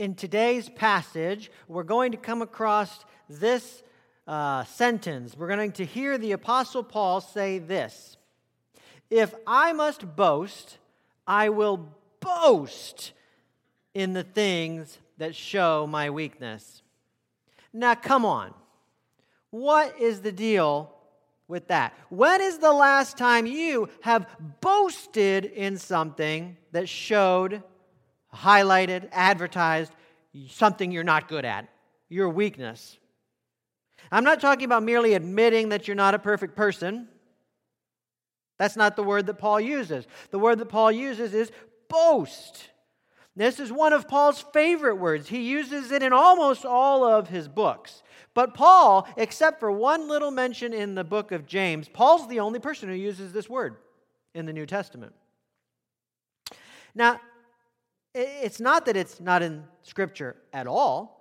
In today's passage, we're going to come across this uh, sentence. We're going to hear the Apostle Paul say this If I must boast, I will boast in the things that show my weakness. Now, come on. What is the deal with that? When is the last time you have boasted in something that showed, highlighted, advertised something you're not good at, your weakness? I'm not talking about merely admitting that you're not a perfect person. That's not the word that Paul uses. The word that Paul uses is boast. This is one of Paul's favorite words. He uses it in almost all of his books. But Paul, except for one little mention in the book of James, Paul's the only person who uses this word in the New Testament. Now, it's not that it's not in Scripture at all.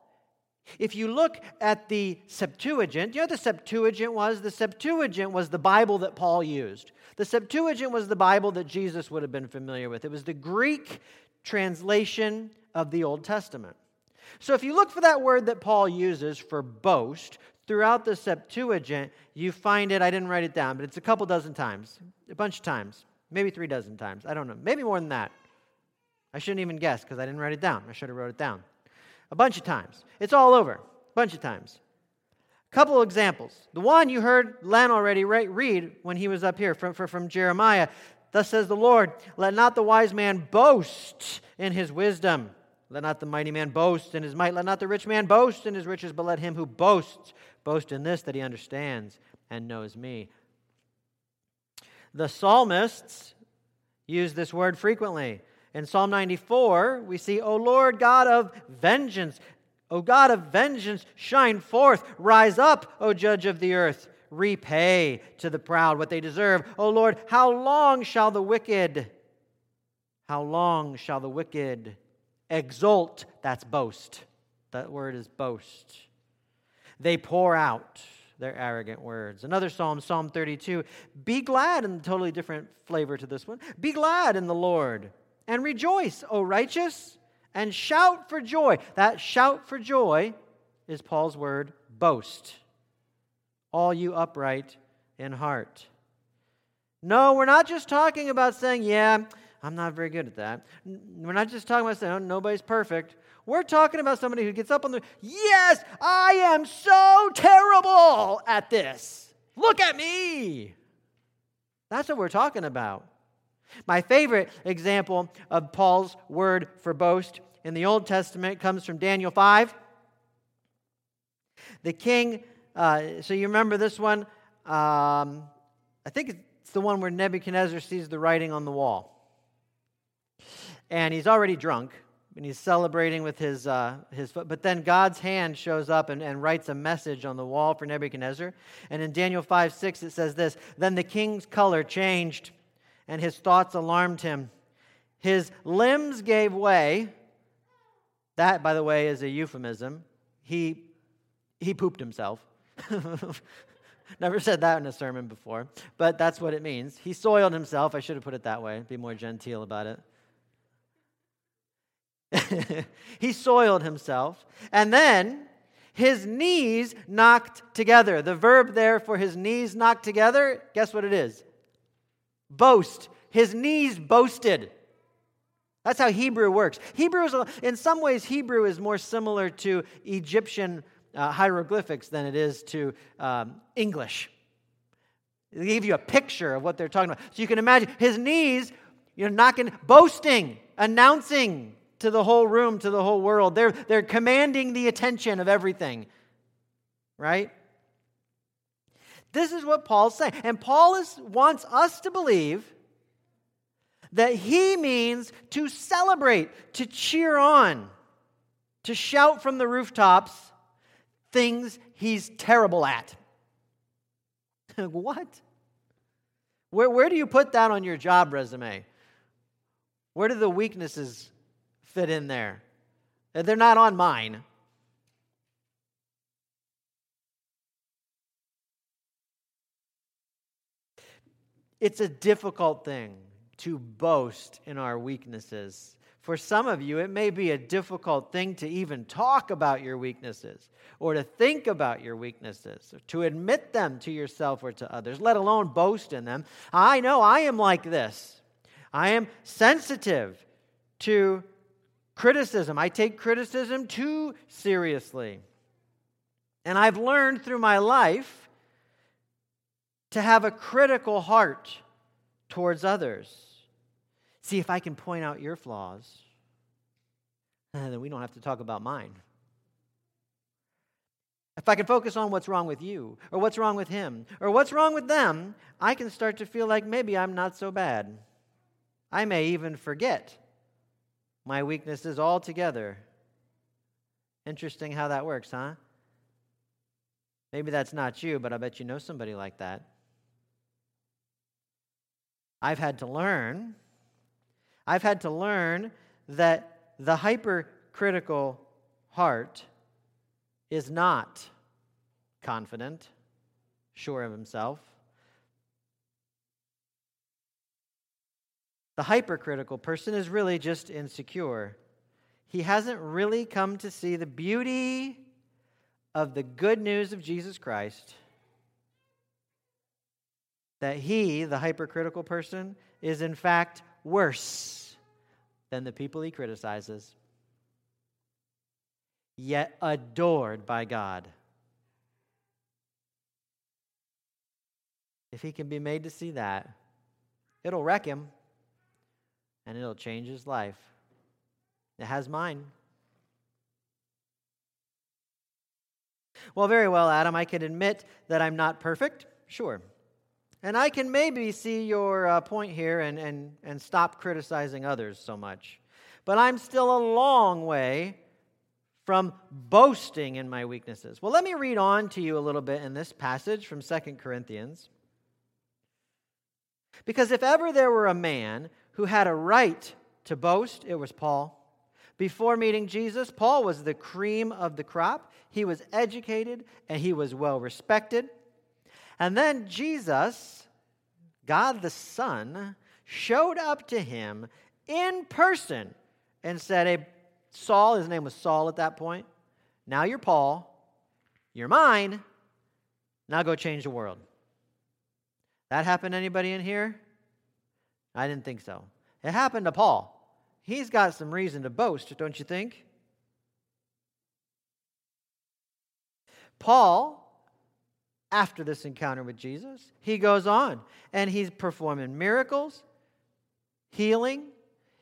If you look at the Septuagint, you know the Septuagint was? The Septuagint was the Bible that Paul used. The Septuagint was the Bible that Jesus would have been familiar with. It was the Greek translation of the Old Testament. So if you look for that word that Paul uses for boast throughout the Septuagint, you find it, I didn't write it down, but it's a couple dozen times, a bunch of times, maybe three dozen times. I don't know, maybe more than that. I shouldn't even guess because I didn't write it down. I should have wrote it down. A bunch of times. It's all over, a bunch of times. A couple of examples. The one you heard Len already read when he was up here from, from Jeremiah. Thus says the Lord, let not the wise man boast in his wisdom. Let not the mighty man boast in his might. Let not the rich man boast in his riches, but let him who boasts boast in this that he understands and knows me. The psalmists use this word frequently. In Psalm 94, we see, O Lord God of vengeance, O God of vengeance, shine forth. Rise up, O judge of the earth. Repay to the proud what they deserve. O Lord, how long shall the wicked, how long shall the wicked exult? That's boast. That word is boast. They pour out their arrogant words. Another psalm, Psalm 32. Be glad, in a totally different flavor to this one. Be glad in the Lord and rejoice, O righteous, and shout for joy. That shout for joy is Paul's word, boast. All you upright in heart. No, we're not just talking about saying, yeah, I'm not very good at that. We're not just talking about saying, oh, nobody's perfect. We're talking about somebody who gets up on the, yes, I am so terrible at this. Look at me. That's what we're talking about. My favorite example of Paul's word for boast in the Old Testament comes from Daniel 5. The king, uh, so you remember this one? Um, I think it's the one where Nebuchadnezzar sees the writing on the wall. And he's already drunk, and he's celebrating with his, uh, his foot. But then God's hand shows up and, and writes a message on the wall for Nebuchadnezzar. And in Daniel 5 6, it says this Then the king's color changed and his thoughts alarmed him. His limbs gave way. That, by the way, is a euphemism. He, he pooped himself. Never said that in a sermon before, but that's what it means. He soiled himself. I should have put it that way, be more genteel about it. he soiled himself. And then his knees knocked together. The verb there for his knees knocked together, guess what it is? Boast. His knees boasted. That's how Hebrew works. Hebrew is, in some ways, Hebrew is more similar to Egyptian uh, hieroglyphics than it is to um, English. They give you a picture of what they're talking about. So you can imagine his knees, you know, knocking, boasting, announcing to the whole room, to the whole world. They're, they're commanding the attention of everything, right? This is what Paul's saying. And Paul is, wants us to believe that he means to celebrate, to cheer on, to shout from the rooftops things he's terrible at. what? Where, where do you put that on your job resume? Where do the weaknesses fit in there? They're not on mine. It's a difficult thing to boast in our weaknesses. For some of you, it may be a difficult thing to even talk about your weaknesses or to think about your weaknesses or to admit them to yourself or to others, let alone boast in them. I know I am like this. I am sensitive to criticism. I take criticism too seriously. And I've learned through my life to have a critical heart towards others. See, if I can point out your flaws, then we don't have to talk about mine. If I can focus on what's wrong with you, or what's wrong with him, or what's wrong with them, I can start to feel like maybe I'm not so bad. I may even forget my weaknesses altogether. Interesting how that works, huh? Maybe that's not you, but I bet you know somebody like that. I've had to learn. I've had to learn that the hypercritical heart is not confident, sure of himself. The hypercritical person is really just insecure. He hasn't really come to see the beauty of the good news of Jesus Christ that he, the hypercritical person, is in fact worse than the people he criticizes, yet adored by God. If he can be made to see that, it'll wreck him and it'll change his life. It has mine. Well, very well, Adam, I can admit that I'm not perfect. Sure. And I can maybe see your uh, point here and, and, and stop criticizing others so much. But I'm still a long way from boasting in my weaknesses. Well, let me read on to you a little bit in this passage from Second Corinthians. Because if ever there were a man who had a right to boast, it was Paul. Before meeting Jesus, Paul was the cream of the crop. He was educated and he was well respected. And then Jesus, God the Son, showed up to him in person and said, Hey, Saul, his name was Saul at that point. Now you're Paul. You're mine. Now go change the world. That happened to anybody in here? I didn't think so. It happened to Paul. He's got some reason to boast, don't you think? Paul after this encounter with Jesus. He goes on and he's performing miracles, healing.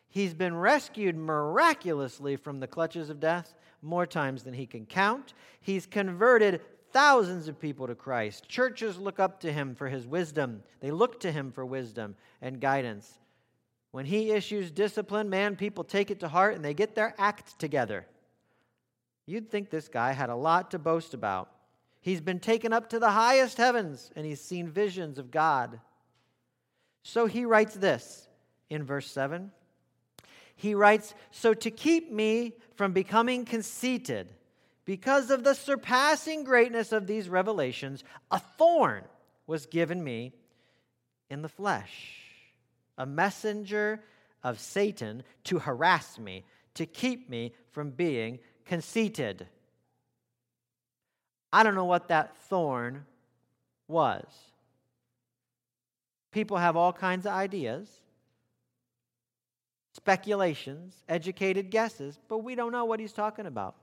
He's been rescued miraculously from the clutches of death more times than he can count. He's converted thousands of people to Christ. Churches look up to him for his wisdom, they look to him for wisdom and guidance. When he issues discipline, man, people take it to heart and they get their act together. You'd think this guy had a lot to boast about. He's been taken up to the highest heavens and he's seen visions of God. So he writes this in verse 7. He writes, So to keep me from becoming conceited, because of the surpassing greatness of these revelations, a thorn was given me in the flesh, a messenger of Satan to harass me, to keep me from being conceited. I don't know what that thorn was. People have all kinds of ideas, speculations, educated guesses, but we don't know what he's talking about.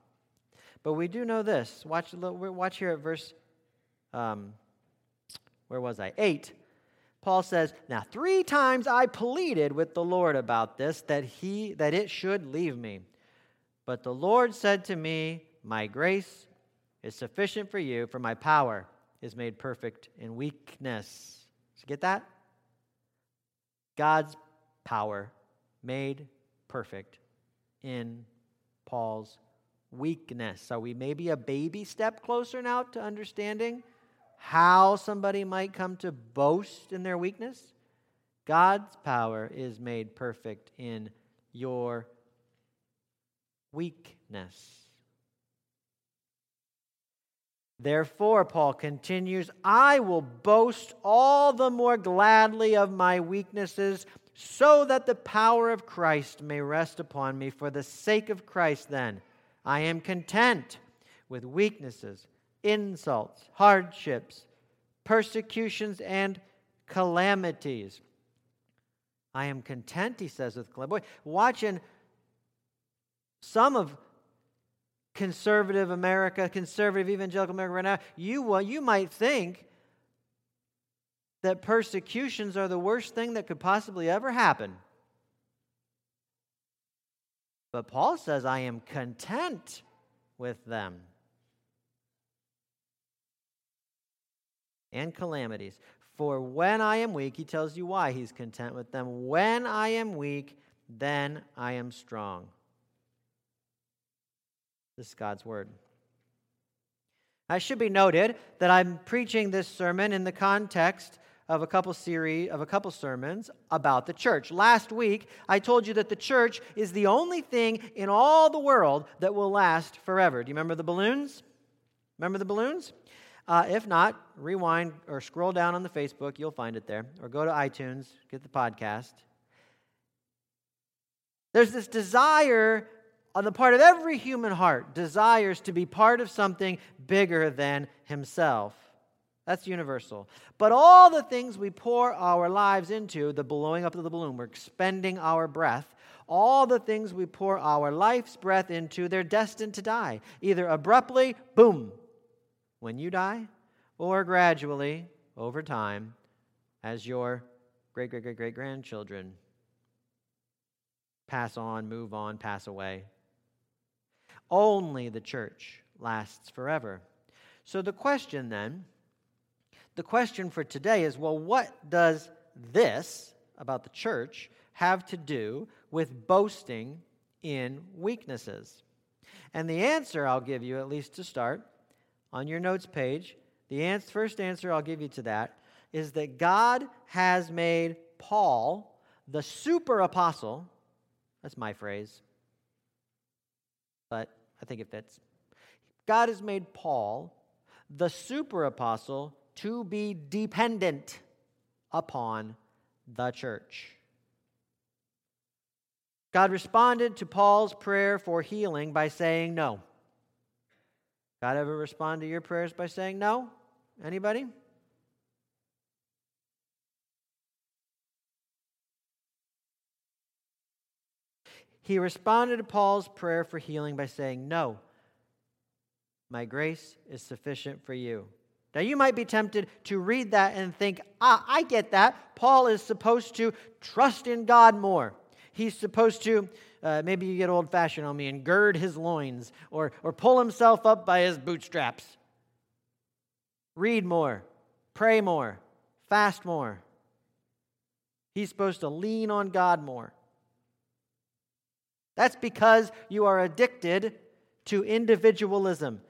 But we do know this. Watch, watch here at verse, um, where was I? 8. Paul says, Now three times I pleaded with the Lord about this, that, he, that it should leave me. But the Lord said to me, My grace is sufficient for you, for my power is made perfect in weakness. So get that? God's power made perfect in Paul's weakness. So we may be a baby step closer now to understanding how somebody might come to boast in their weakness. God's power is made perfect in your weakness. Therefore, Paul continues, I will boast all the more gladly of my weaknesses so that the power of Christ may rest upon me. For the sake of Christ, then, I am content with weaknesses, insults, hardships, persecutions, and calamities. I am content, he says with Boy, watching some of conservative America, conservative evangelical America right now, you, well, you might think that persecutions are the worst thing that could possibly ever happen. But Paul says, I am content with them. And calamities. For when I am weak, he tells you why he's content with them. When I am weak, then I am strong. This is God's word. I should be noted that I'm preaching this sermon in the context of a couple series of a couple sermons about the church. Last week I told you that the church is the only thing in all the world that will last forever. Do you remember the balloons? Remember the balloons? Uh, if not, rewind or scroll down on the Facebook, you'll find it there, or go to iTunes, get the podcast. There's this desire on the part of every human heart, desires to be part of something bigger than himself. That's universal. But all the things we pour our lives into, the blowing up of the balloon, we're expending our breath. All the things we pour our life's breath into, they're destined to die. Either abruptly, boom, when you die, or gradually, over time, as your great, great, great, great grandchildren pass on, move on, pass away. Only the church lasts forever. So the question then the question for today is well, what does this about the church have to do with boasting in weaknesses? And the answer I'll give you, at least to start, on your notes page, the answer, first answer I'll give you to that is that God has made Paul the super apostle. That's my phrase, but I think it fits. God has made Paul the super apostle to be dependent upon the church. God responded to Paul's prayer for healing by saying no. God ever respond to your prayers by saying no? Anybody? He responded to Paul's prayer for healing by saying, No, my grace is sufficient for you. Now, you might be tempted to read that and think, ah, I get that. Paul is supposed to trust in God more. He's supposed to, uh, maybe you get old fashioned on me, and gird his loins or, or pull himself up by his bootstraps. Read more, pray more, fast more. He's supposed to lean on God more. That's because you are addicted to individualism.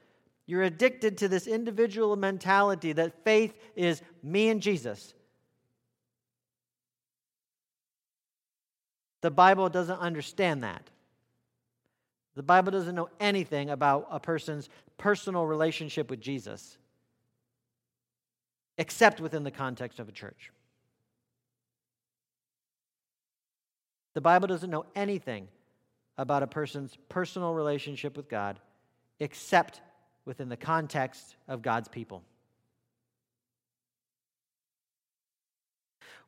You're addicted to this individual mentality that faith is me and Jesus. The Bible doesn't understand that. The Bible doesn't know anything about a person's personal relationship with Jesus, except within the context of a church. The Bible doesn't know anything about a person's personal relationship with God, except within the context of God's people.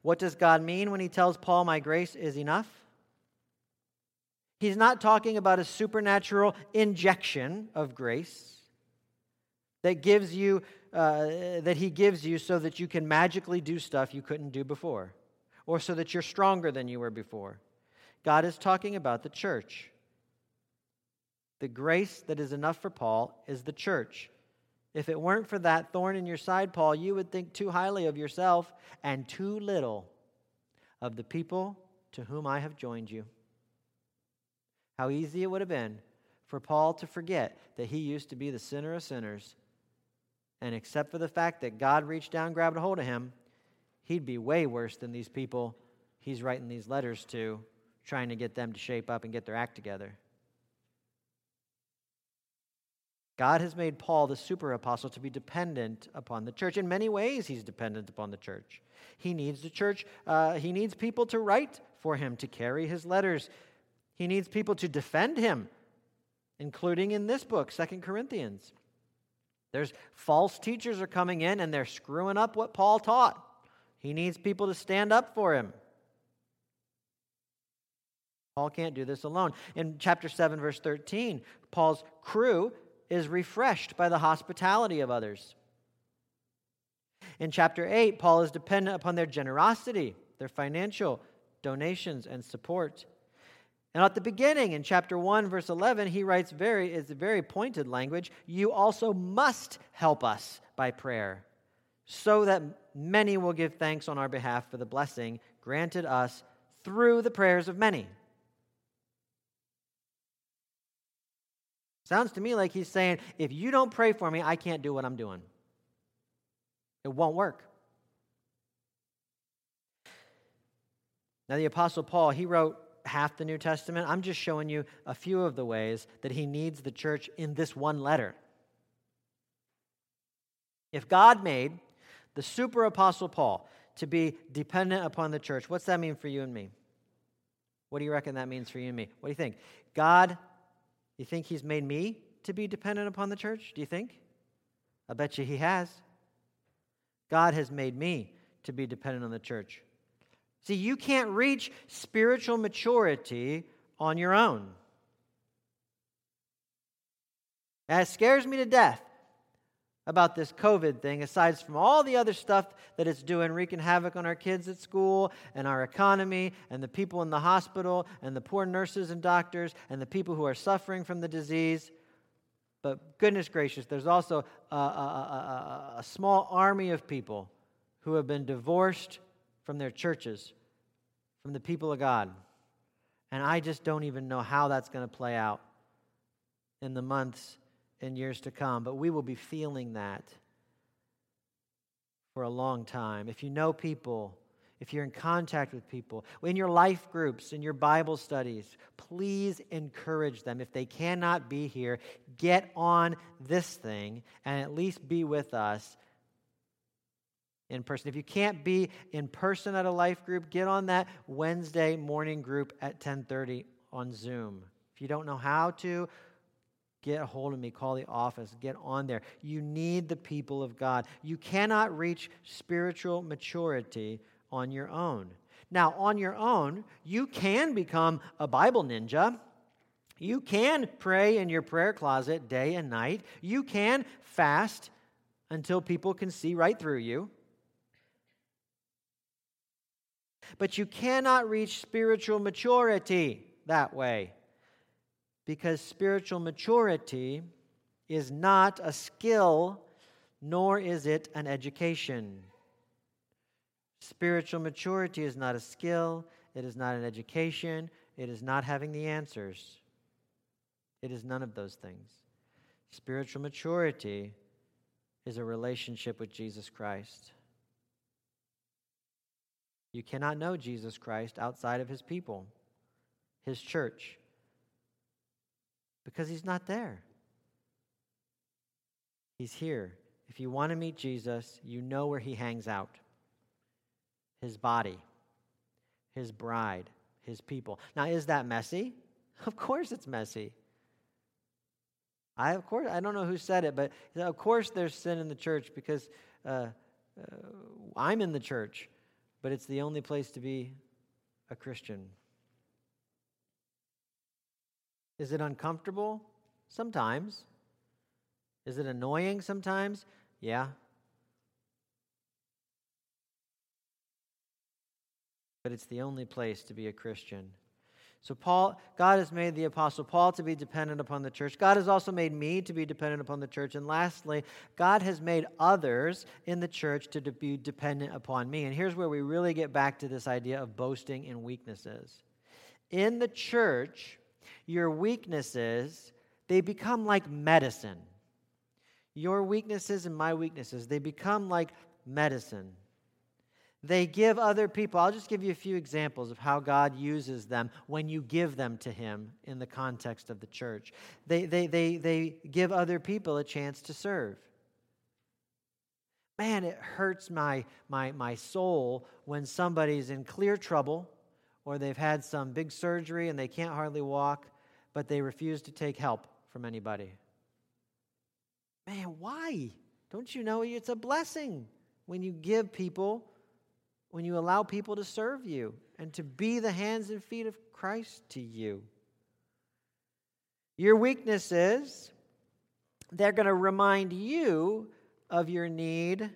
What does God mean when he tells Paul, My grace is enough? He's not talking about a supernatural injection of grace that gives you uh, that he gives you so that you can magically do stuff you couldn't do before or so that you're stronger than you were before. God is talking about the church. The grace that is enough for Paul is the church. If it weren't for that thorn in your side, Paul, you would think too highly of yourself and too little of the people to whom I have joined you. How easy it would have been for Paul to forget that he used to be the sinner of sinners. And except for the fact that God reached down, grabbed a hold of him, he'd be way worse than these people he's writing these letters to, trying to get them to shape up and get their act together. God has made Paul the super apostle to be dependent upon the church. In many ways, he's dependent upon the church. He needs the church, uh, he needs people to write for him, to carry his letters. He needs people to defend him, including in this book, Second Corinthians. There's false teachers are coming in and they're screwing up what Paul taught. He needs people to stand up for him. Paul can't do this alone. In chapter 7, verse 13, Paul's crew is refreshed by the hospitality of others. In chapter 8, Paul is dependent upon their generosity, their financial donations and support. And at the beginning, in chapter 1, verse 11, he writes very, it's very pointed language, you also must help us by prayer, so that many will give thanks on our behalf for the blessing granted us through the prayers of many. Sounds to me like he's saying, if you don't pray for me, I can't do what I'm doing. It won't work. Now, the Apostle Paul, he wrote half the New Testament. I'm just showing you a few of the ways that he needs the church in this one letter. If God made the super apostle Paul to be dependent upon the church, what's that mean for you and me? What do you reckon that means for you and me? What do you think? God you think he's made me to be dependent upon the church? Do you think? I bet you he has. God has made me to be dependent on the church. See, you can't reach spiritual maturity on your own. That scares me to death about this COVID thing, aside from all the other stuff that it's doing, wreaking havoc on our kids at school and our economy and the people in the hospital and the poor nurses and doctors and the people who are suffering from the disease. But goodness gracious, there's also a, a, a, a small army of people who have been divorced from their churches, from the people of God. And I just don't even know how that's going to play out in the months in years to come, but we will be feeling that for a long time. If you know people, if you're in contact with people, in your life groups, in your Bible studies, please encourage them. If they cannot be here, get on this thing and at least be with us in person. If you can't be in person at a life group, get on that Wednesday morning group at 10:30 on Zoom. If you don't know how to, Get a hold of me, call the office, get on there. You need the people of God. You cannot reach spiritual maturity on your own. Now, on your own, you can become a Bible ninja. You can pray in your prayer closet day and night. You can fast until people can see right through you. But you cannot reach spiritual maturity that way because spiritual maturity is not a skill, nor is it an education. Spiritual maturity is not a skill, it is not an education, it is not having the answers. It is none of those things. Spiritual maturity is a relationship with Jesus Christ. You cannot know Jesus Christ outside of his people, his church because he's not there. He's here. If you want to meet Jesus, you know where he hangs out his body, his bride, his people. Now, is that messy? Of course it's messy. I, of course, I don't know who said it, but of course there's sin in the church because uh, uh, I'm in the church, but it's the only place to be a Christian. Is it uncomfortable? Sometimes. Is it annoying sometimes? Yeah. But it's the only place to be a Christian. So Paul God has made the apostle Paul to be dependent upon the church. God has also made me to be dependent upon the church and lastly, God has made others in the church to be dependent upon me. And here's where we really get back to this idea of boasting in weaknesses. In the church, your weaknesses, they become like medicine. Your weaknesses and my weaknesses, they become like medicine. They give other people, I'll just give you a few examples of how God uses them when you give them to Him in the context of the church. They, they, they, they give other people a chance to serve. Man, it hurts my, my, my soul when somebody's in clear trouble or they've had some big surgery and they can't hardly walk, but they refuse to take help from anybody. Man, why? Don't you know it's a blessing when you give people when you allow people to serve you and to be the hands and feet of Christ to you. Your weakness is they're going to remind you of your need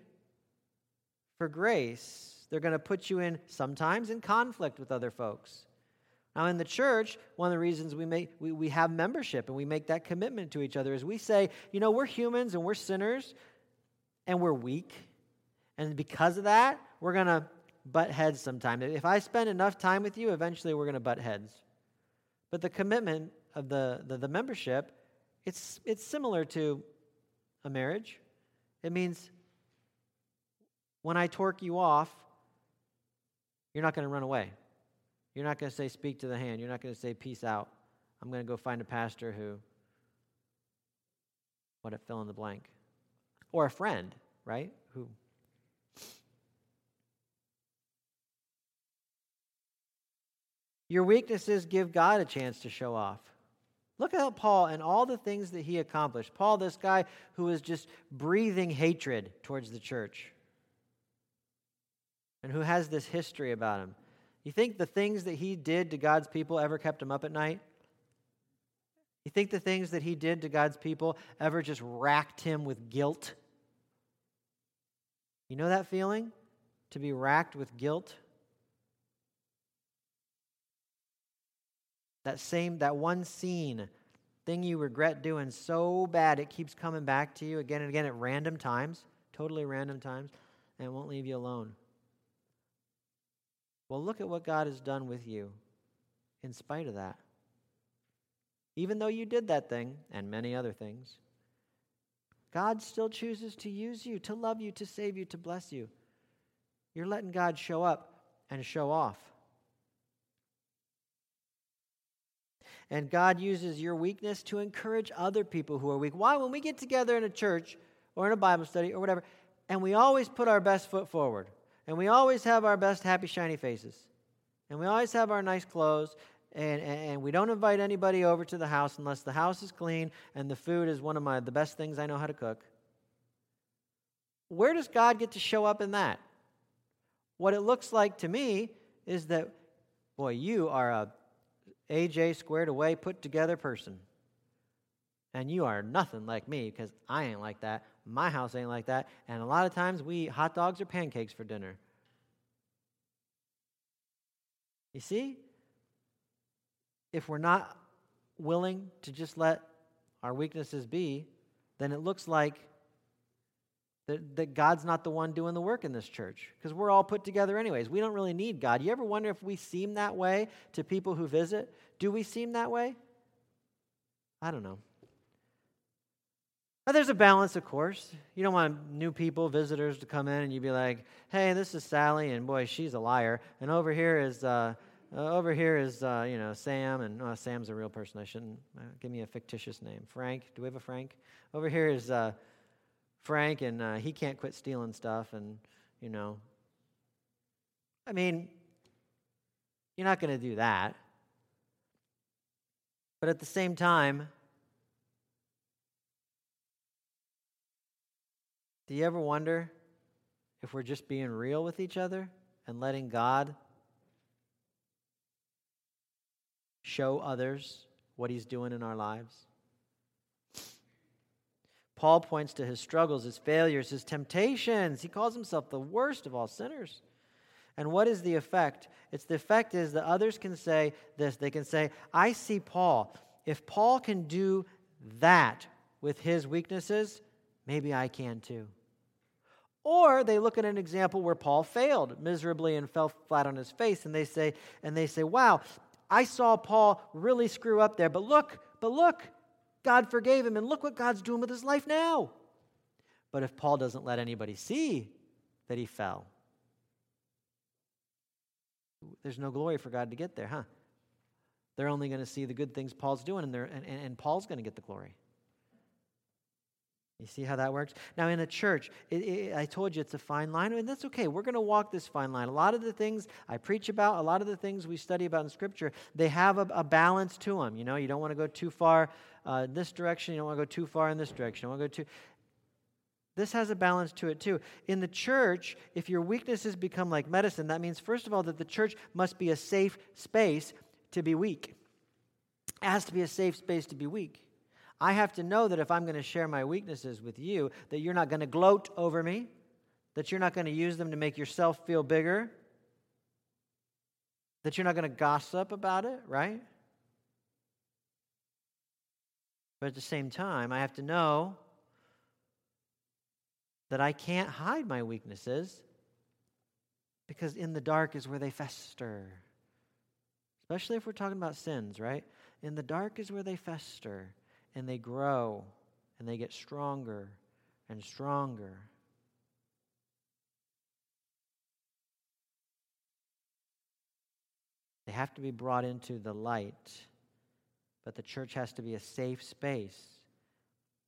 for grace. They're going to put you in sometimes in conflict with other folks. Now, in the church, one of the reasons we, make, we, we have membership and we make that commitment to each other is we say, you know, we're humans and we're sinners and we're weak. And because of that, we're going to butt heads sometimes. If I spend enough time with you, eventually we're going to butt heads. But the commitment of the, the, the membership, it's, it's similar to a marriage. It means when I torque you off, you're not going to run away. You're not going to say, speak to the hand. You're not going to say, peace out. I'm going to go find a pastor who, what, it fill in the blank. Or a friend, right? Who Your weaknesses give God a chance to show off. Look at Paul and all the things that he accomplished. Paul, this guy who was just breathing hatred towards the church and who has this history about him. You think the things that he did to God's people ever kept him up at night? You think the things that he did to God's people ever just racked him with guilt? You know that feeling? To be racked with guilt? That same, that one scene, thing you regret doing so bad it keeps coming back to you again and again at random times, totally random times, and it won't leave you alone. Well, look at what God has done with you in spite of that. Even though you did that thing and many other things, God still chooses to use you, to love you, to save you, to bless you. You're letting God show up and show off. And God uses your weakness to encourage other people who are weak. Why? When we get together in a church or in a Bible study or whatever, and we always put our best foot forward, and we always have our best happy, shiny faces, and we always have our nice clothes, and, and, we don't invite anybody over to the house unless the house is clean and the food is one of my the best things I know how to cook. Where does God get to show up in that? What it looks like to me is that, boy, you are a AJ squared away, put together person. And you are nothing like me because I ain't like that. My house ain't like that. And a lot of times we eat hot dogs or pancakes for dinner. You see? If we're not willing to just let our weaknesses be, then it looks like that, God's not the one doing the work in this church because we're all put together, anyways. We don't really need God. You ever wonder if we seem that way to people who visit? Do we seem that way? I don't know. There's a balance, of course. You don't want new people, visitors, to come in and you'd be like, "Hey, this is Sally, and boy, she's a liar." And over here is, uh, uh, over here is, uh, you know, Sam, and oh, Sam's a real person. I shouldn't uh, give me a fictitious name. Frank. Do we have a Frank? Over here is uh, Frank, and uh, he can't quit stealing stuff, and, you know. I mean, you're not going to do that. But at the same time, do you ever wonder if we're just being real with each other and letting God show others what He's doing in our lives? Paul points to his struggles, his failures, his temptations. He calls himself the worst of all sinners. And what is the effect? It's the effect is that others can say this. They can say, I see Paul. If Paul can do that with his weaknesses, maybe I can too. Or they look at an example where Paul failed miserably and fell flat on his face, and they say, and they say, Wow, I saw Paul really screw up there, but look, but look, God forgave him, and look what God's doing with his life now. But if Paul doesn't let anybody see that he fell, there's no glory for God to get there, huh? They're only going to see the good things Paul's doing, and, and, and Paul's going to get the glory. You see how that works? Now, in a church, it, it, I told you it's a fine line, and that's okay. We're going to walk this fine line. A lot of the things I preach about, a lot of the things we study about in Scripture, they have a, a balance to them. You know, you don't want to go too far uh, in this direction, you don't want to go too far in this direction. You don't want to go too. This has a balance to it too. In the church, if your weaknesses become like medicine, that means, first of all, that the church must be a safe space to be weak. It has to be a safe space to be weak. I have to know that if I'm going to share my weaknesses with you, that you're not going to gloat over me, that you're not going to use them to make yourself feel bigger, that you're not going to gossip about it, right? But at the same time, I have to know that I can't hide my weaknesses because in the dark is where they fester. Especially if we're talking about sins, right? In the dark is where they fester and they grow and they get stronger and stronger. They have to be brought into the light, but the church has to be a safe space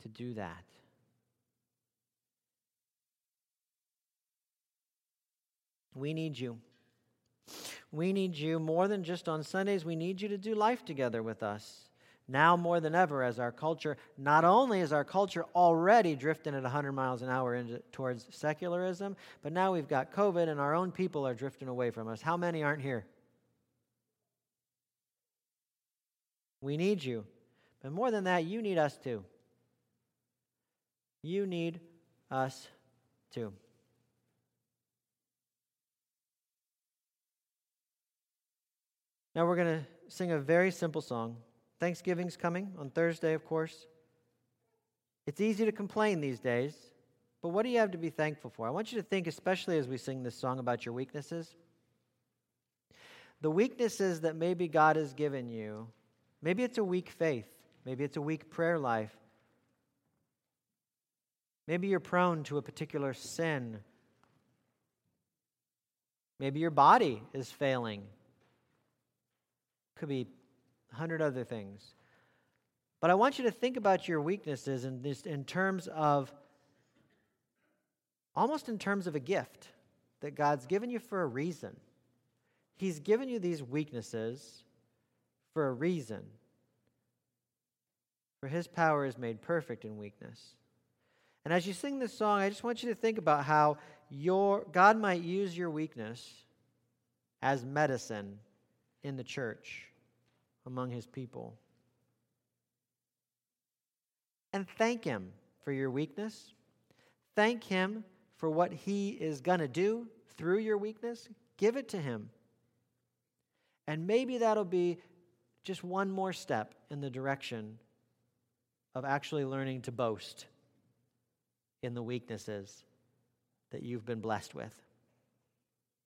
to do that. We need you. We need you more than just on Sundays. We need you to do life together with us. Now more than ever, as our culture, not only is our culture already drifting at 100 miles an hour into, towards secularism, but now we've got COVID and our own people are drifting away from us. How many aren't here? We need you. But more than that, you need us too. You need us too. Now we're going to sing a very simple song. Thanksgiving's coming on Thursday, of course. It's easy to complain these days, but what do you have to be thankful for? I want you to think, especially as we sing this song, about your weaknesses. The weaknesses that maybe God has given you, maybe it's a weak faith, maybe it's a weak prayer life, maybe you're prone to a particular sin, maybe your body is failing could be a hundred other things. But I want you to think about your weaknesses in, this, in terms of, almost in terms of a gift that God's given you for a reason. He's given you these weaknesses for a reason. For his power is made perfect in weakness. And as you sing this song, I just want you to think about how your God might use your weakness as medicine in the church among his people. And thank him for your weakness. Thank him for what he is going to do through your weakness. Give it to him. And maybe that'll be just one more step in the direction of actually learning to boast in the weaknesses that you've been blessed with.